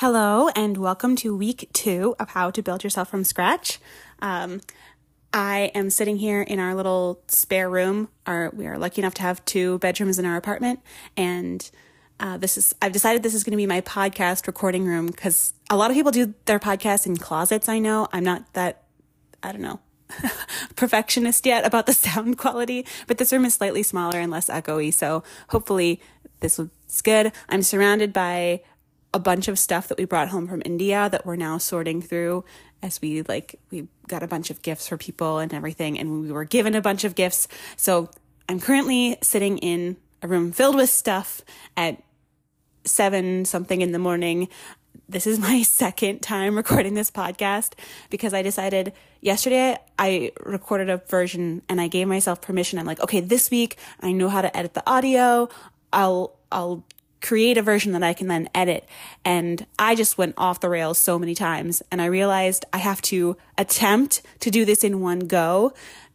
Hello, and welcome to week two of How to Build Yourself from Scratch. Um, I am sitting here in our little spare room. Our, we are lucky enough to have two bedrooms in our apartment, and uh, this is I've decided this is going to be my podcast recording room because a lot of people do their podcasts in closets. I know I'm not that I don't know perfectionist yet about the sound quality, but this room is slightly smaller and less echoey, so hopefully this was good. I'm surrounded by a bunch of stuff that we brought home from India that we're now sorting through as we like we got a bunch of gifts for people and everything and we were given a bunch of gifts. So I'm currently sitting in a room filled with stuff at 7 something in the morning. This is my second time recording this podcast because I decided yesterday I recorded a version and I gave myself permission. I'm like, okay, this week I know how to edit the audio. I'll I'll create a version that I can then edit. And I just went off the rails so many times. And I realized I have to attempt to do this in one go,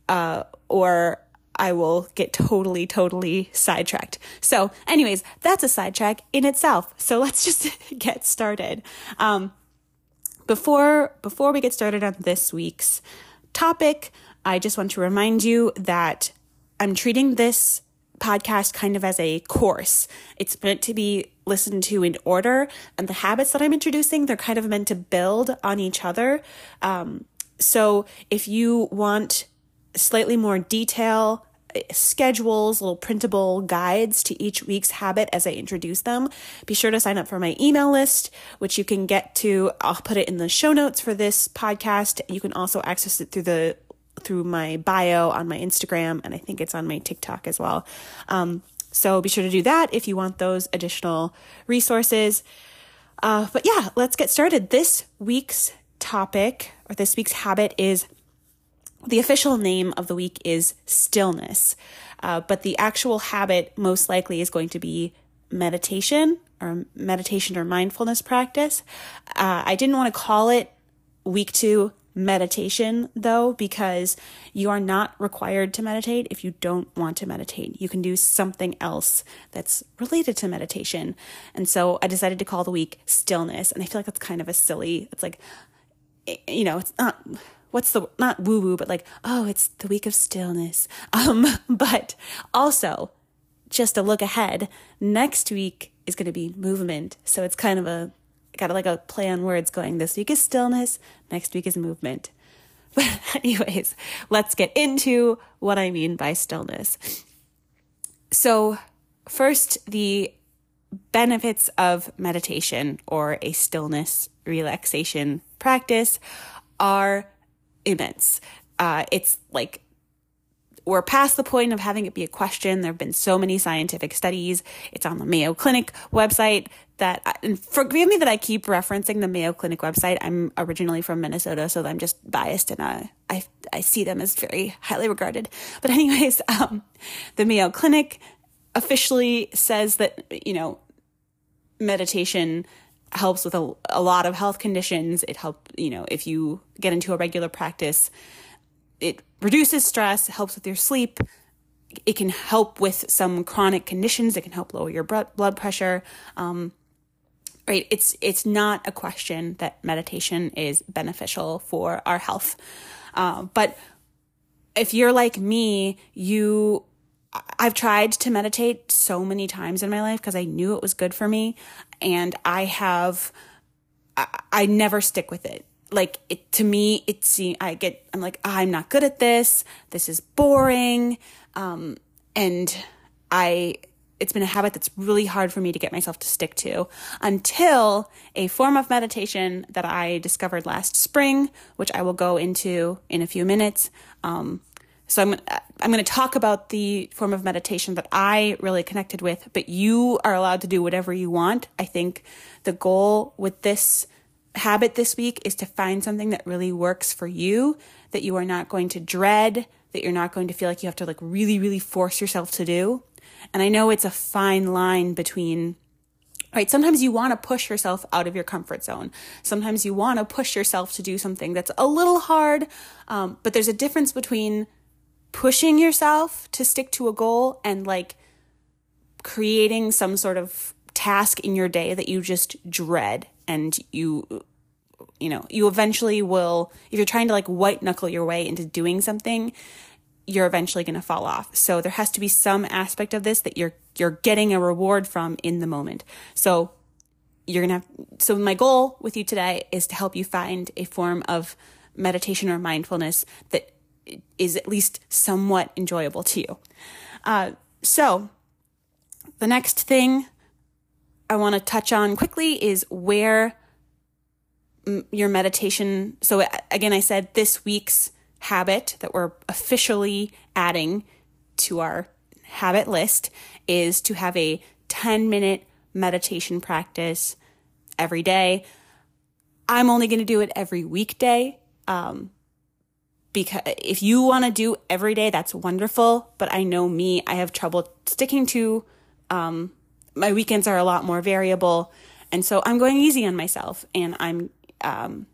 uh, or I will get totally, totally sidetracked. So, anyways, that's a sidetrack in itself. So let's just get started. Um, before before we get started on this week's topic, I just want to remind you that I'm treating this podcast kind of as a course. It's meant to be listened to in order, and the habits that I'm introducing, they're kind of meant to build on each other. Um, so if you want slightly more detail, schedules, little printable guides to each week's habit as I introduce them. Be sure to sign up for my email list, which you can get to. I'll put it in the show notes for this podcast. You can also access it through the through my bio on my Instagram, and I think it's on my TikTok as well. Um, so be sure to do that if you want those additional resources. Uh, but yeah, let's get started. This week's topic or this week's habit is the official name of the week is stillness, uh, but the actual habit most likely is going to be meditation or meditation or mindfulness practice. Uh, I didn't want to call it week two meditation though because you are not required to meditate if you don't want to meditate. You can do something else that's related to meditation. And so i decided to call the week stillness. And i feel like that's kind of a silly it's like eh, you know it's not what's the not woo woo but like oh it's the week of stillness. Um but also just a look ahead next week is going to be movement. So it's kind of a got like a play on words going this week is stillness, next week is movement. But, anyways, let's get into what I mean by stillness. So, first, the benefits of meditation or a stillness relaxation practice are immense. Uh, it's like we're past the point of having it be a question. There have been so many scientific studies. It's on the Mayo Clinic website that, and forgive me that I keep referencing the Mayo Clinic website. I'm originally from Minnesota, so I'm just biased and uh, I, I see them as very highly regarded. But anyways, um, the Mayo Clinic officially says that, you know, meditation helps with a, a lot of health conditions. It helps, you know, if you get into a regular practice, it reduces stress, helps with your sleep. It can help with some chronic conditions. It can help lower your blood pressure. Um, right? It's it's not a question that meditation is beneficial for our health. Uh, but if you're like me, you I've tried to meditate so many times in my life because I knew it was good for me, and I have I, I never stick with it like it to me it seems i get i'm like oh, i'm not good at this. This is boring. Um and i it's been a habit that's really hard for me to get myself to stick to until a form of meditation that i discovered last spring which i will go into in a few minutes. Um so I'm I'm going to talk about the form of meditation that I really connected with, but you are allowed to do whatever you want. I think the goal with this habit this week is to find something that really works for you, that you are not going to dread, that you're not going to feel like you have to like really, really force yourself to do. And I know it's a fine line between, right? Sometimes you want to push yourself out of your comfort zone. Sometimes you want to push yourself to do something that's a little hard. Um, but there's a difference between pushing yourself to stick to a goal and like creating some sort of task in your day that you just dread and you you know, you eventually will if you're trying to like white knuckle your way into doing something, you're eventually going to fall off. So there has to be some aspect of this that you're you're getting a reward from in the moment. So you're going to have so my goal with you today is to help you find a form of meditation or mindfulness that is at least somewhat enjoyable to you. Uh, so the next thing I want to touch on quickly is where your meditation. So again, I said this week's habit that we're officially adding to our habit list is to have a 10 minute meditation practice every day. I'm only going to do it every weekday. Um, because if you want to do every day, that's wonderful. But I know me, I have trouble sticking to, um, my weekends are a lot more variable. And so I'm going easy on myself and I'm, um,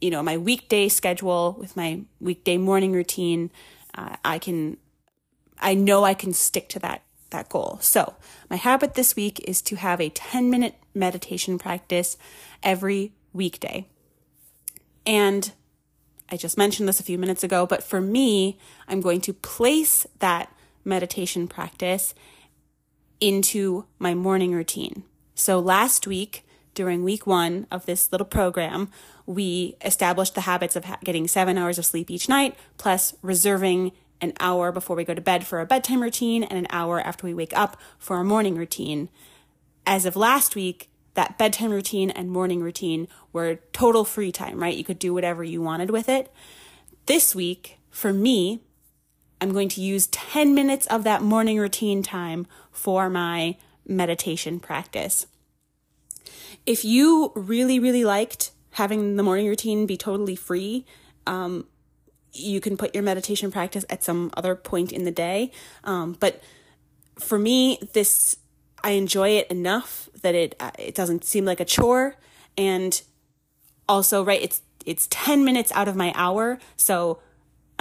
you know, my weekday schedule with my weekday morning routine, uh, I can, I know I can stick to that, that goal. So my habit this week is to have a 10 minute meditation practice every weekday. And I just mentioned this a few minutes ago, but for me, I'm going to place that meditation practice into my morning routine. So last week, during week one of this little program, we established the habits of ha- getting seven hours of sleep each night, plus reserving an hour before we go to bed for a bedtime routine and an hour after we wake up for our morning routine. As of last week, that bedtime routine and morning routine were total free time, right? You could do whatever you wanted with it. This week, for me, I'm going to use 10 minutes of that morning routine time for my meditation practice. If you really, really liked having the morning routine be totally free, um, you can put your meditation practice at some other point in the day. Um, but for me, this I enjoy it enough that it uh, it doesn't seem like a chore, and also right, it's it's ten minutes out of my hour, so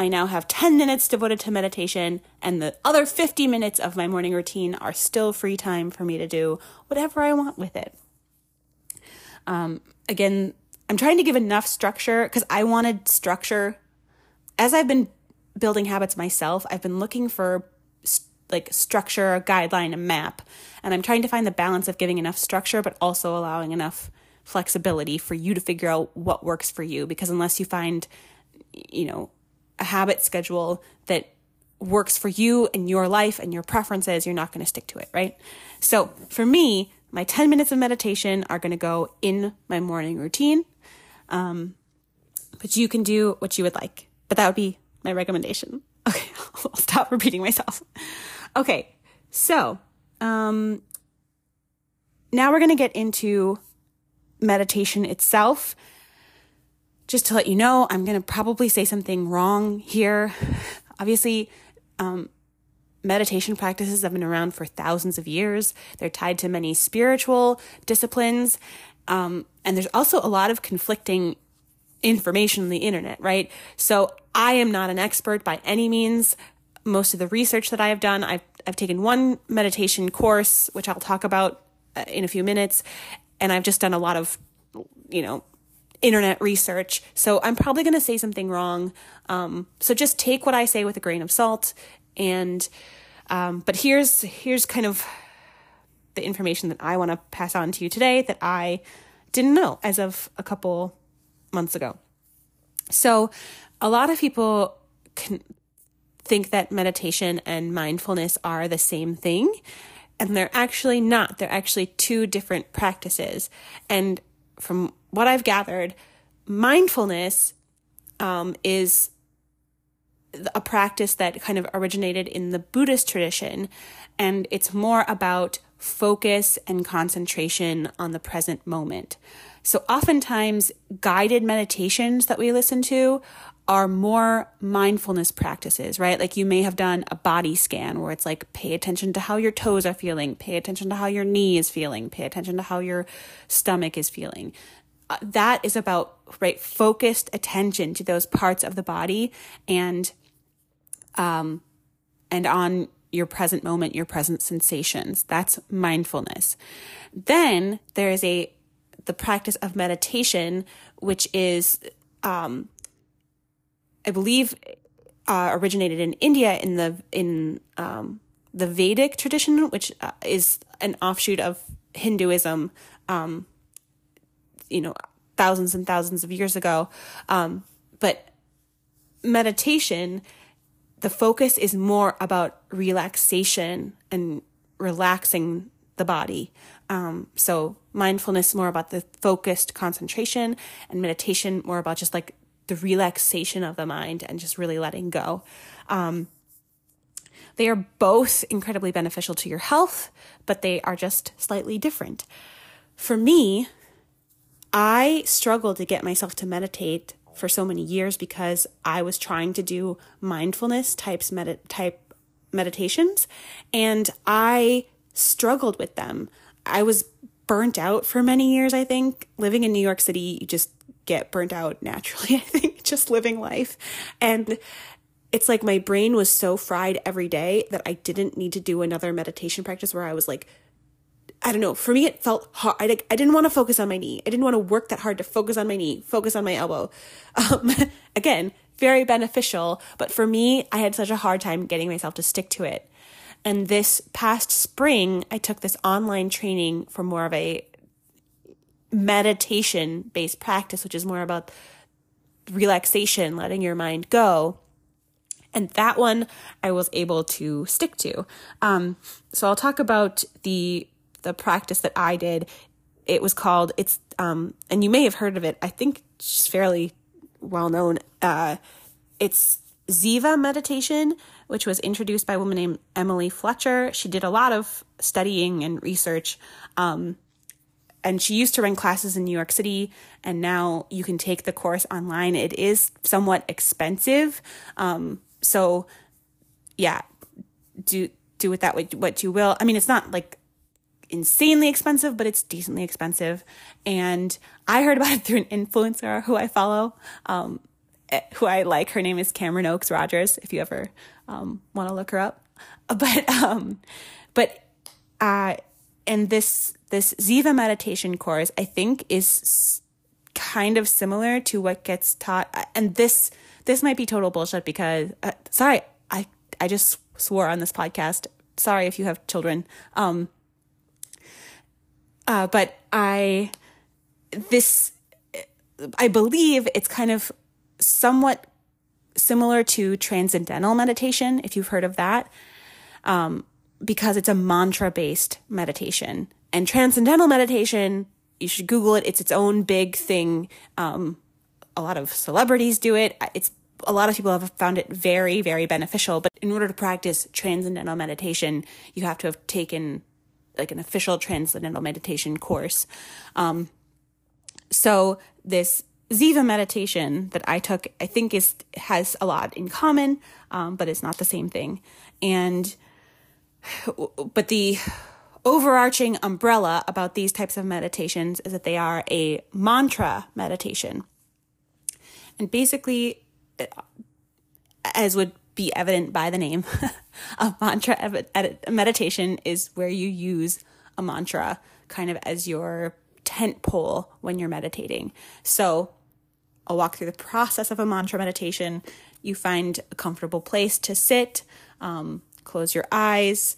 I now have 10 minutes devoted to meditation, and the other 50 minutes of my morning routine are still free time for me to do whatever I want with it. Um, again, I'm trying to give enough structure because I wanted structure. As I've been building habits myself, I've been looking for like structure, a guideline, a map, and I'm trying to find the balance of giving enough structure but also allowing enough flexibility for you to figure out what works for you because unless you find you know a habit schedule that works for you and your life and your preferences, you're not going to stick to it, right? So for me, my 10 minutes of meditation are going to go in my morning routine. Um, but you can do what you would like. But that would be my recommendation. Okay, I'll stop repeating myself. Okay, so um, now we're going to get into meditation itself. Just to let you know, I'm going to probably say something wrong here. Obviously, um, meditation practices have been around for thousands of years. They're tied to many spiritual disciplines. Um, and there's also a lot of conflicting information on the internet, right? So I am not an expert by any means. Most of the research that I have done, I've, I've taken one meditation course, which I'll talk about uh, in a few minutes. And I've just done a lot of, you know, internet research. So I'm probably going to say something wrong. Um, so just take what I say with a grain of salt and um, but here's here's kind of the information that I want to pass on to you today that I didn't know as of a couple months ago. So, a lot of people can think that meditation and mindfulness are the same thing, and they're actually not. They're actually two different practices. And from what I've gathered, mindfulness um, is a practice that kind of originated in the Buddhist tradition, and it's more about focus and concentration on the present moment. So, oftentimes, guided meditations that we listen to are more mindfulness practices, right? Like you may have done a body scan where it's like pay attention to how your toes are feeling, pay attention to how your knee is feeling, pay attention to how your stomach is feeling. Uh, that is about, right, focused attention to those parts of the body and um, and on your present moment, your present sensations. That's mindfulness. Then there is a the practice of meditation, which is, um, I believe, uh, originated in India in the in um, the Vedic tradition, which uh, is an offshoot of Hinduism. Um, you know, thousands and thousands of years ago. Um, but meditation, the focus is more about relaxation and relaxing the body. Um, so mindfulness more about the focused concentration and meditation more about just like the relaxation of the mind and just really letting go. Um, they are both incredibly beneficial to your health, but they are just slightly different. For me, I struggled to get myself to meditate for so many years because I was trying to do mindfulness types med- type meditations and I struggled with them. I was burnt out for many years, I think. Living in New York City, you just get burnt out naturally, I think, just living life. And it's like my brain was so fried every day that I didn't need to do another meditation practice where I was like I don't know. For me, it felt hard. I, like, I didn't want to focus on my knee. I didn't want to work that hard to focus on my knee, focus on my elbow. Um, again, very beneficial. But for me, I had such a hard time getting myself to stick to it. And this past spring, I took this online training for more of a meditation based practice, which is more about relaxation, letting your mind go. And that one I was able to stick to. Um, so I'll talk about the the practice that I did. It was called it's um and you may have heard of it. I think it's fairly well known. Uh it's Ziva meditation, which was introduced by a woman named Emily Fletcher. She did a lot of studying and research. Um, and she used to run classes in New York City, and now you can take the course online. It is somewhat expensive. Um, so, yeah, do do with that what you will. I mean, it's not like insanely expensive, but it's decently expensive. And I heard about it through an influencer who I follow, um, eh, who I like. Her name is Cameron Oaks Rogers, if you ever um, want to look her up. But, um, but, uh, and this, this Ziva meditation course, I think is kind of similar to what gets taught. And this, this might be total bullshit because, uh, sorry, I, I just swore on this podcast. Sorry if you have children. Um, uh, but I, this, I believe it's kind of somewhat similar to transcendental meditation, if you've heard of that, um, because it's a mantra based meditation. And transcendental meditation, you should Google it. It's its own big thing. Um, a lot of celebrities do it. It's a lot of people have found it very, very beneficial. But in order to practice transcendental meditation, you have to have taken like an official transcendental meditation course. Um, so this Ziva meditation that I took, I think is has a lot in common, um, but it's not the same thing. And but the overarching umbrella about these types of meditations is that they are a mantra meditation. And basically, as would be evident by the name. a mantra meditation is where you use a mantra kind of as your tent pole when you're meditating. So I'll walk through the process of a mantra meditation. You find a comfortable place to sit, um, close your eyes,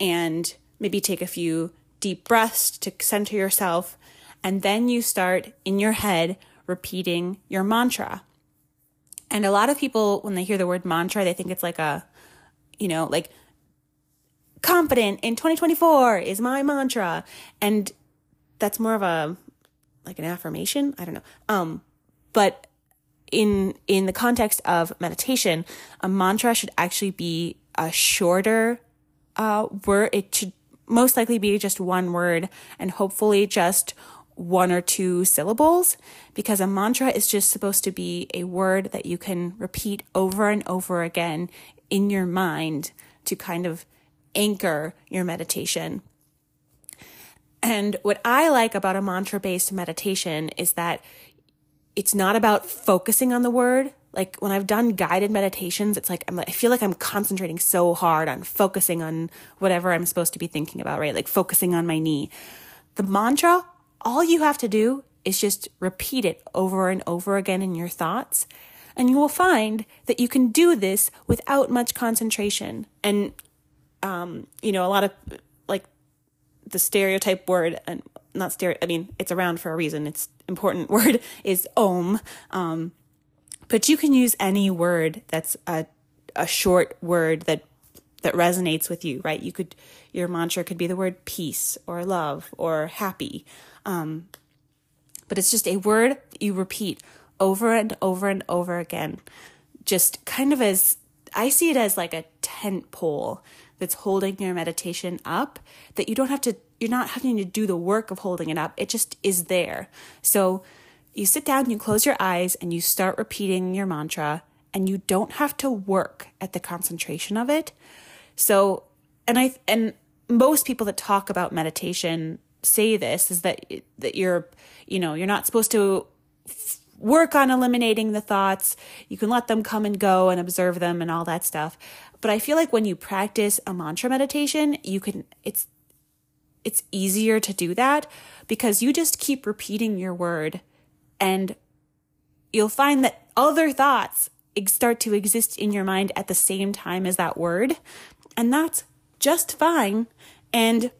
and maybe take a few deep breaths to center yourself. And then you start in your head repeating your mantra. And a lot of people, when they hear the word mantra, they think it's like a, you know, like confident in 2024 is my mantra. And that's more of a, like an affirmation. I don't know. Um, but in, in the context of meditation, a mantra should actually be a shorter, uh, word. It should most likely be just one word and hopefully just one or two syllables because a mantra is just supposed to be a word that you can repeat over and over again in your mind to kind of anchor your meditation. And what I like about a mantra based meditation is that it's not about focusing on the word, like when I've done guided meditations, it's like I'm I feel like I'm concentrating so hard on focusing on whatever I'm supposed to be thinking about, right? Like focusing on my knee. The mantra, all you have to do is just repeat it over and over again in your thoughts. And you will find that you can do this without much concentration. And, um, you know, a lot of like the stereotype word and not stereo, I mean, it's around for a reason. It's important word is om. Um, but you can use any word that's a, a short word that that resonates with you, right? You could your mantra could be the word peace or love or happy. Um, but it's just a word you repeat over and over and over again. Just kind of as I see it as like a tent pole that's holding your meditation up that you don't have to you're not having to do the work of holding it up. It just is there. So you sit down, you close your eyes, and you start repeating your mantra, and you don't have to work at the concentration of it. So, and I, and most people that talk about meditation say this is that, that you're, you know, you're not supposed to work on eliminating the thoughts. You can let them come and go and observe them and all that stuff. But I feel like when you practice a mantra meditation, you can, it's, it's easier to do that because you just keep repeating your word and you'll find that other thoughts start to exist in your mind at the same time as that word. And that's just fine. And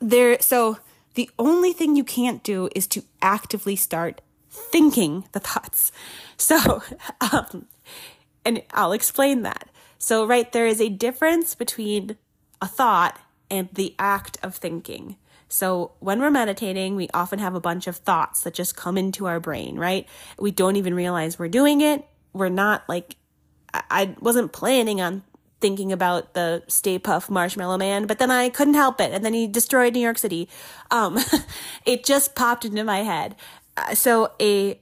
there, so the only thing you can't do is to actively start thinking the thoughts. So, um, and I'll explain that. So, right, there is a difference between a thought and the act of thinking. So when we're meditating, we often have a bunch of thoughts that just come into our brain, right? We don't even realize we're doing it. We're not like, I wasn't planning on thinking about the Stay Puft Marshmallow Man, but then I couldn't help it. And then he destroyed New York City. Um, it just popped into my head. Uh, so a,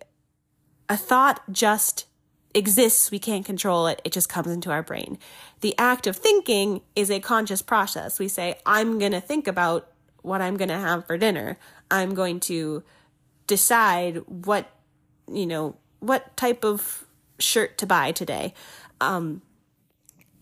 a thought just exists. We can't control it. It just comes into our brain. The act of thinking is a conscious process. We say, I'm going to think about what I'm going to have for dinner. I'm going to decide what, you know, what type of shirt to buy today. Um,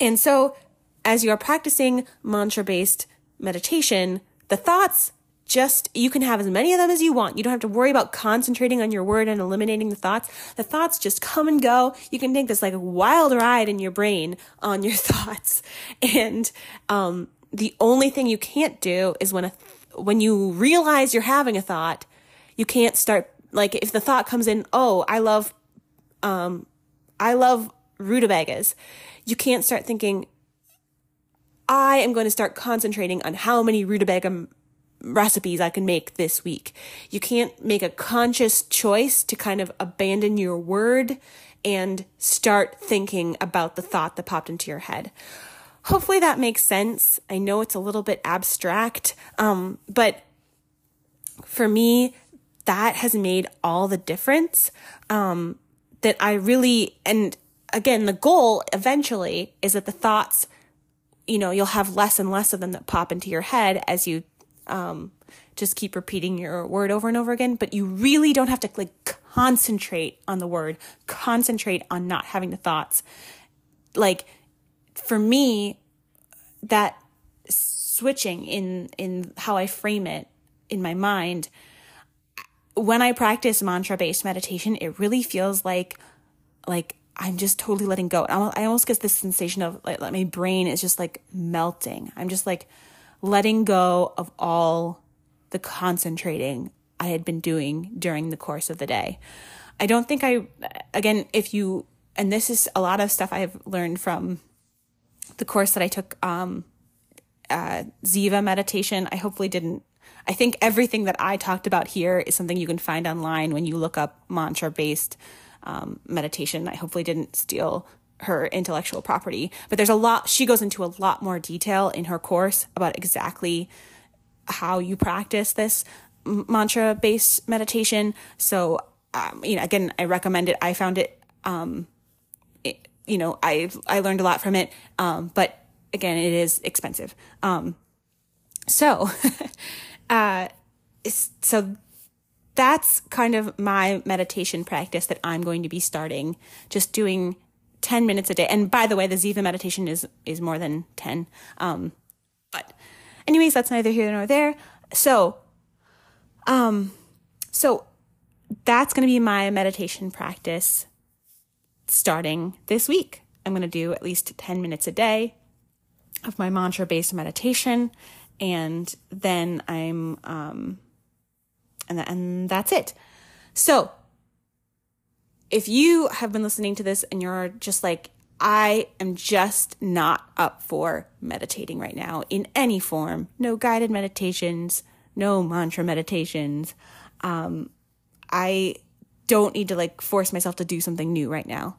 and so as you're practicing mantra based meditation, the thoughts just, you can have as many of them as you want. You don't have to worry about concentrating on your word and eliminating the thoughts. The thoughts just come and go. You can take this like a wild ride in your brain on your thoughts. And, um, the only thing you can't do is when a when you realize you're having a thought, you can't start like if the thought comes in, "Oh, I love um I love rutabagas." You can't start thinking I am going to start concentrating on how many rutabaga recipes I can make this week. You can't make a conscious choice to kind of abandon your word and start thinking about the thought that popped into your head. Hopefully that makes sense. I know it's a little bit abstract, um, but for me, that has made all the difference. Um, that I really, and again, the goal eventually is that the thoughts, you know, you'll have less and less of them that pop into your head as you, um, just keep repeating your word over and over again, but you really don't have to like concentrate on the word, concentrate on not having the thoughts. Like for me, that switching in in how I frame it in my mind, when I practice mantra based meditation, it really feels like like I'm just totally letting go. I almost get this sensation of like, like my brain is just like melting. I'm just like letting go of all the concentrating I had been doing during the course of the day. I don't think I, again, if you, and this is a lot of stuff I've learned from the course that I took, um, uh, Ziva meditation. I hopefully didn't. I think everything that I talked about here is something you can find online when you look up mantra based um, meditation. I hopefully didn't steal her intellectual property, but there's a lot. She goes into a lot more detail in her course about exactly how you practice this mantra based meditation. So, um, you know, again, I recommend it. I found it, um, you know, I I learned a lot from it. Um, but again, it is expensive. Um, so, uh, so that's kind of my meditation practice that I'm going to be starting, just doing 10 minutes a day. And by the way, the Ziva meditation is, is more than 10. Um, but anyways, that's neither here nor there. So, um, so that's going to be my meditation practice starting this week. I'm going to do at least 10 minutes a day of my mantra based meditation. And then I'm, um, and, and that's it. So if you have been listening to this and you're just like, I am just not up for meditating right now in any form, no guided meditations, no mantra meditations. Um, I don't need to like force myself to do something new right now.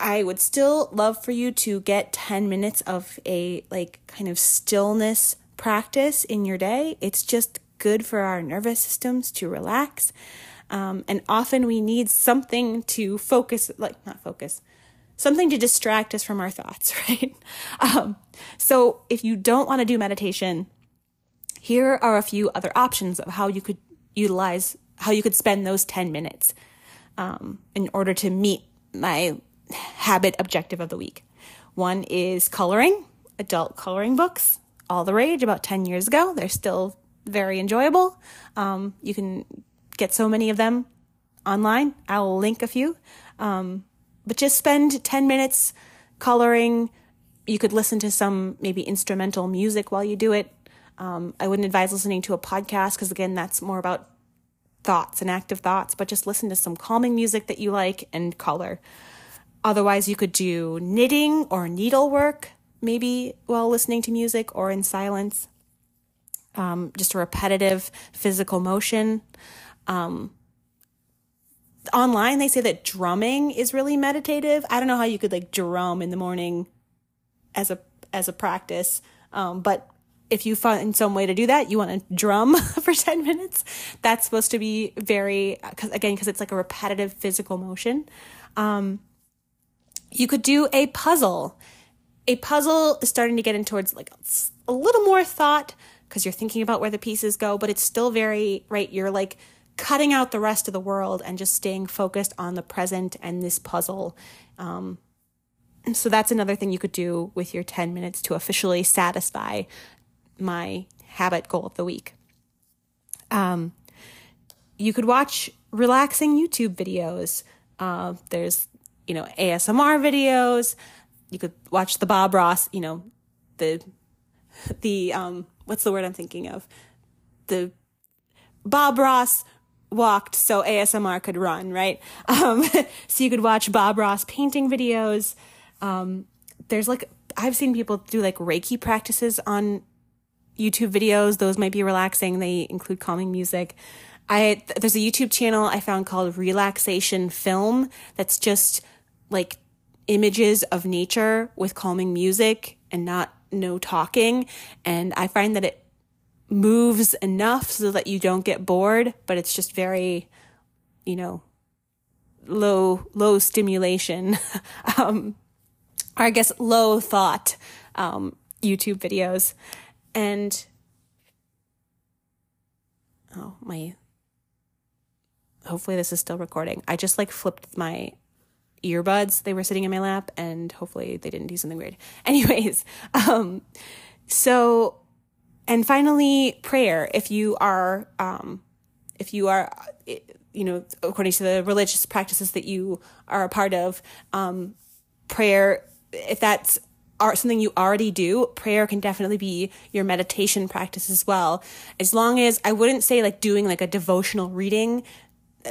I would still love for you to get 10 minutes of a like kind of stillness practice in your day. It's just good for our nervous systems to relax. Um, and often we need something to focus, like not focus, something to distract us from our thoughts, right? Um, so if you don't want to do meditation, here are a few other options of how you could utilize, how you could spend those 10 minutes um, in order to meet my habit objective of the week. One is coloring, adult coloring books, all the rage about 10 years ago. They're still very enjoyable. Um, you can get so many of them online. I'll link a few. Um, but just spend 10 minutes coloring. You could listen to some maybe instrumental music while you do it. Um, I wouldn't advise listening to a podcast because, again, that's more about thoughts and active thoughts, but just listen to some calming music that you like and color. Otherwise, you could do knitting or needlework, maybe while listening to music or in silence. Um, just a repetitive physical motion. Um, online, they say that drumming is really meditative. I don't know how you could like drum in the morning as a as a practice, um, but if you find some way to do that, you want to drum for 10 minutes. That's supposed to be very, cause, again, because it's like a repetitive physical motion. Um, you could do a puzzle. A puzzle is starting to get in towards like a little more thought because you're thinking about where the pieces go, but it's still very, right? You're like cutting out the rest of the world and just staying focused on the present and this puzzle. Um, so that's another thing you could do with your 10 minutes to officially satisfy my habit goal of the week. Um, you could watch relaxing YouTube videos. Uh, there's you know, ASMR videos. You could watch the Bob Ross, you know, the, the, um, what's the word I'm thinking of? The Bob Ross walked so ASMR could run, right? Um, so you could watch Bob Ross painting videos. Um, there's like, I've seen people do like Reiki practices on YouTube videos. Those might be relaxing. They include calming music. I, there's a YouTube channel I found called Relaxation Film that's just like images of nature with calming music and not no talking. And I find that it moves enough so that you don't get bored, but it's just very, you know, low, low stimulation. um, or I guess low thought, um, YouTube videos. And, oh, my, hopefully this is still recording. I just like flipped my earbuds. They were sitting in my lap, and hopefully they didn't do something weird. Anyways, um, so and finally, prayer. If you are, um, if you are, you know, according to the religious practices that you are a part of, um, prayer. If that's are something you already do, prayer can definitely be your meditation practice as well. As long as I wouldn't say like doing like a devotional reading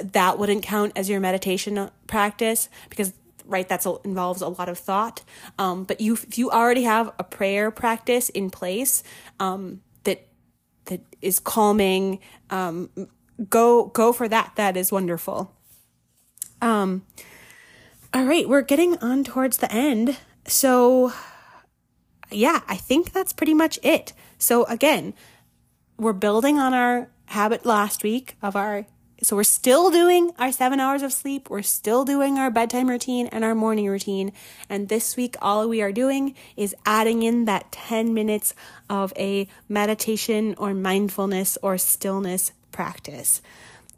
that wouldn't count as your meditation practice because right that's a, involves a lot of thought. Um, but you if you already have a prayer practice in place um, that that is calming um, go go for that. That is wonderful. Um all right we're getting on towards the end. So yeah i think that's pretty much it so again we're building on our habit last week of our so we're still doing our seven hours of sleep. We're still doing our bedtime routine and our morning routine. And this week, all we are doing is adding in that 10 minutes of a meditation or mindfulness or stillness practice.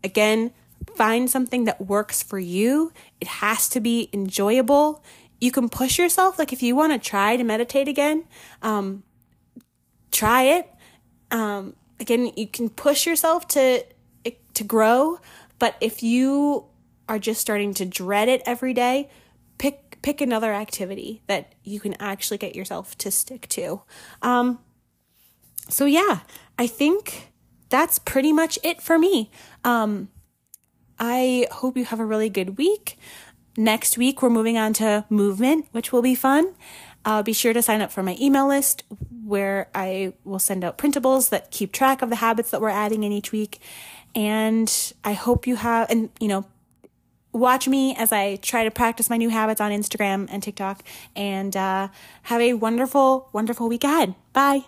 again, find something that works for you. It has to be enjoyable. You can push yourself. Like if you want to try to meditate again, um, try it. Um, again, you can push yourself to to grow. But if you are just starting to dread it every day, pick pick another activity that you can actually get yourself to stick to. Um, so yeah, I think that's pretty much it for me. Um, I hope you have a really good week. Next week, we're moving on to movement, which will be fun. Uh, be sure to sign up for my email list where I will send out printables that keep track of the habits that we're adding in each week. And I hope you have, and you know, watch me as I try to practice my new habits on Instagram and TikTok. And uh, have a wonderful, wonderful week ahead. Bye.